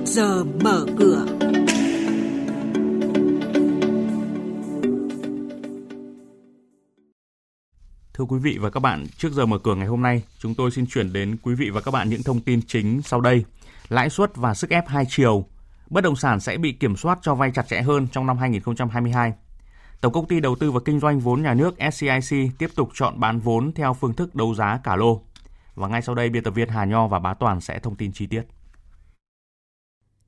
trước giờ mở cửa. Thưa quý vị và các bạn, trước giờ mở cửa ngày hôm nay, chúng tôi xin chuyển đến quý vị và các bạn những thông tin chính sau đây. Lãi suất và sức ép hai chiều, bất động sản sẽ bị kiểm soát cho vay chặt chẽ hơn trong năm 2022. Tổng công ty đầu tư và kinh doanh vốn nhà nước SCIC tiếp tục chọn bán vốn theo phương thức đấu giá cả lô. Và ngay sau đây, biên tập viên Hà Nho và Bá Toàn sẽ thông tin chi tiết.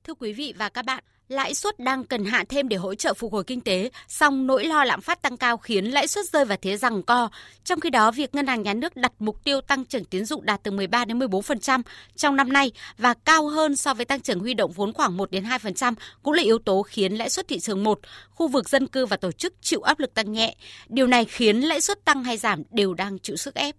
Thưa quý vị và các bạn, lãi suất đang cần hạ thêm để hỗ trợ phục hồi kinh tế, song nỗi lo lạm phát tăng cao khiến lãi suất rơi vào thế rằng co. Trong khi đó, việc ngân hàng nhà nước đặt mục tiêu tăng trưởng tín dụng đạt từ 13 đến 14% trong năm nay và cao hơn so với tăng trưởng huy động vốn khoảng 1 đến 2% cũng là yếu tố khiến lãi suất thị trường 1, khu vực dân cư và tổ chức chịu áp lực tăng nhẹ. Điều này khiến lãi suất tăng hay giảm đều đang chịu sức ép.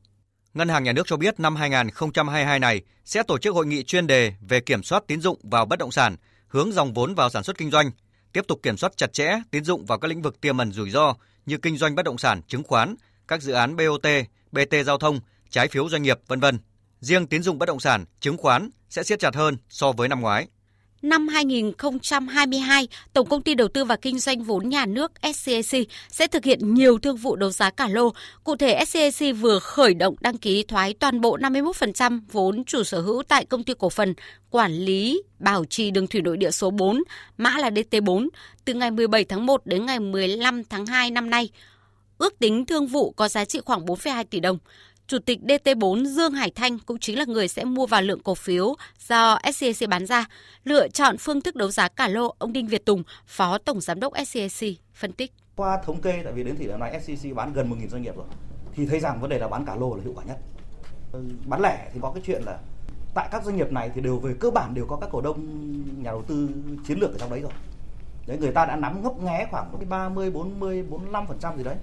Ngân hàng Nhà nước cho biết năm 2022 này sẽ tổ chức hội nghị chuyên đề về kiểm soát tín dụng vào bất động sản, hướng dòng vốn vào sản xuất kinh doanh, tiếp tục kiểm soát chặt chẽ tín dụng vào các lĩnh vực tiềm ẩn rủi ro như kinh doanh bất động sản, chứng khoán, các dự án BOT, BT giao thông, trái phiếu doanh nghiệp, vân vân. Riêng tín dụng bất động sản, chứng khoán sẽ siết chặt hơn so với năm ngoái. Năm 2022, Tổng công ty Đầu tư và Kinh doanh vốn nhà nước SCAC sẽ thực hiện nhiều thương vụ đấu giá cả lô. Cụ thể, SCAC vừa khởi động đăng ký thoái toàn bộ 51% vốn chủ sở hữu tại công ty cổ phần quản lý bảo trì đường thủy nội địa số 4, mã là DT4, từ ngày 17 tháng 1 đến ngày 15 tháng 2 năm nay. Ước tính thương vụ có giá trị khoảng 4,2 tỷ đồng. Chủ tịch DT4 Dương Hải Thanh cũng chính là người sẽ mua vào lượng cổ phiếu do SCAC bán ra. Lựa chọn phương thức đấu giá cả lô, ông Đinh Việt Tùng, Phó Tổng Giám đốc SCAC, phân tích. Qua thống kê, tại vì đến thời điểm này SCC bán gần 1.000 doanh nghiệp rồi, thì thấy rằng vấn đề là bán cả lô là hiệu quả nhất. Bán lẻ thì có cái chuyện là tại các doanh nghiệp này thì đều về cơ bản đều có các cổ đông nhà đầu tư chiến lược ở trong đấy rồi. Đấy người ta đã nắm ngấp nghé khoảng 30, 40, 45% gì đấy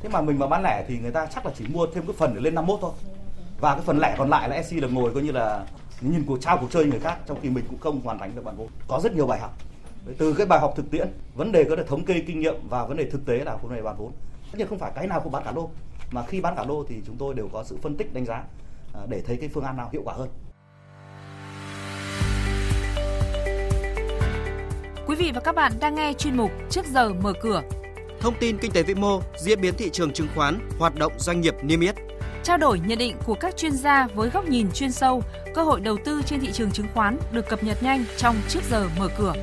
thế mà mình mà bán lẻ thì người ta chắc là chỉ mua thêm cái phần để lên 51 thôi. Và cái phần lẻ còn lại là SC là ngồi coi như là nhìn cuộc trao cuộc chơi người khác, trong khi mình cũng không hoàn thành được bản vốn. Có rất nhiều bài học. Từ cái bài học thực tiễn, vấn đề có thể thống kê kinh nghiệm và vấn đề thực tế là vấn đề bán vốn. Tất nhiên không phải cái nào cũng bán cả lô, mà khi bán cả lô thì chúng tôi đều có sự phân tích đánh giá à, để thấy cái phương án nào hiệu quả hơn. Quý vị và các bạn đang nghe chuyên mục Trước giờ mở cửa thông tin kinh tế vĩ mô, diễn biến thị trường chứng khoán, hoạt động doanh nghiệp niêm yết. Trao đổi nhận định của các chuyên gia với góc nhìn chuyên sâu, cơ hội đầu tư trên thị trường chứng khoán được cập nhật nhanh trong trước giờ mở cửa.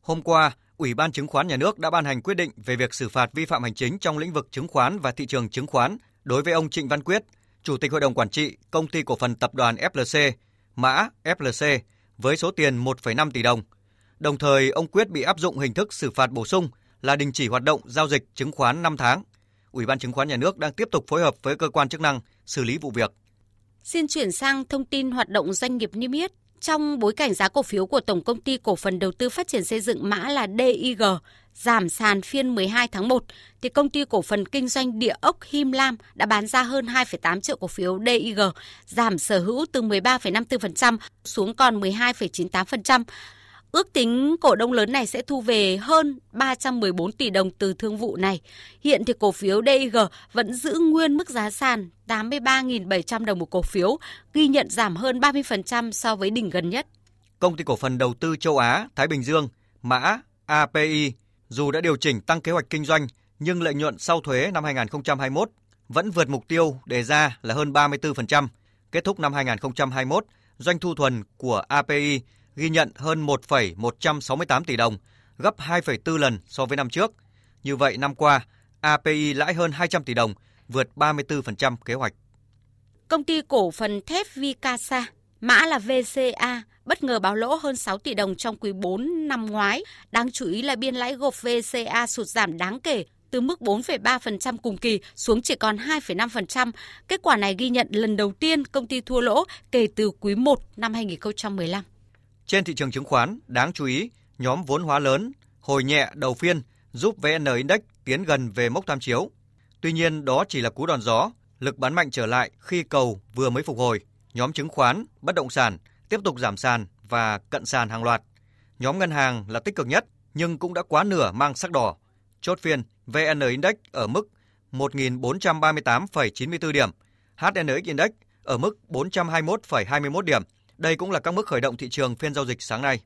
Hôm qua, Ủy ban Chứng khoán Nhà nước đã ban hành quyết định về việc xử phạt vi phạm hành chính trong lĩnh vực chứng khoán và thị trường chứng khoán đối với ông Trịnh Văn Quyết, Chủ tịch Hội đồng Quản trị Công ty Cổ phần Tập đoàn FLC, mã FLC, với số tiền 1,5 tỷ đồng – Đồng thời, ông Quyết bị áp dụng hình thức xử phạt bổ sung là đình chỉ hoạt động giao dịch chứng khoán 5 tháng. Ủy ban chứng khoán nhà nước đang tiếp tục phối hợp với cơ quan chức năng xử lý vụ việc. Xin chuyển sang thông tin hoạt động doanh nghiệp niêm yết. Trong bối cảnh giá cổ phiếu của Tổng công ty Cổ phần Đầu tư Phát triển Xây dựng mã là DIG giảm sàn phiên 12 tháng 1, thì công ty cổ phần kinh doanh địa ốc Him Lam đã bán ra hơn 2,8 triệu cổ phiếu DIG, giảm sở hữu từ 13,54% xuống còn 12,98%. Ước tính cổ đông lớn này sẽ thu về hơn 314 tỷ đồng từ thương vụ này. Hiện thì cổ phiếu DIG vẫn giữ nguyên mức giá sàn 83.700 đồng một cổ phiếu, ghi nhận giảm hơn 30% so với đỉnh gần nhất. Công ty cổ phần đầu tư châu Á Thái Bình Dương, mã API, dù đã điều chỉnh tăng kế hoạch kinh doanh nhưng lợi nhuận sau thuế năm 2021 vẫn vượt mục tiêu đề ra là hơn 34%. Kết thúc năm 2021, doanh thu thuần của API ghi nhận hơn 1,168 tỷ đồng, gấp 2,4 lần so với năm trước. Như vậy năm qua, API lãi hơn 200 tỷ đồng, vượt 34% kế hoạch. Công ty cổ phần thép Vicasa, mã là VCA, bất ngờ báo lỗ hơn 6 tỷ đồng trong quý 4 năm ngoái. Đáng chú ý là biên lãi gộp VCA sụt giảm đáng kể từ mức 4,3% cùng kỳ xuống chỉ còn 2,5%. Kết quả này ghi nhận lần đầu tiên công ty thua lỗ kể từ quý 1 năm 2015. Trên thị trường chứng khoán, đáng chú ý, nhóm vốn hóa lớn hồi nhẹ đầu phiên giúp VN Index tiến gần về mốc tham chiếu. Tuy nhiên, đó chỉ là cú đòn gió, lực bán mạnh trở lại khi cầu vừa mới phục hồi. Nhóm chứng khoán, bất động sản tiếp tục giảm sàn và cận sàn hàng loạt. Nhóm ngân hàng là tích cực nhất nhưng cũng đã quá nửa mang sắc đỏ. Chốt phiên, VN Index ở mức 1.438,94 điểm, HNX Index ở mức 421,21 điểm. Đây cũng là các mức khởi động thị trường phiên giao dịch sáng nay.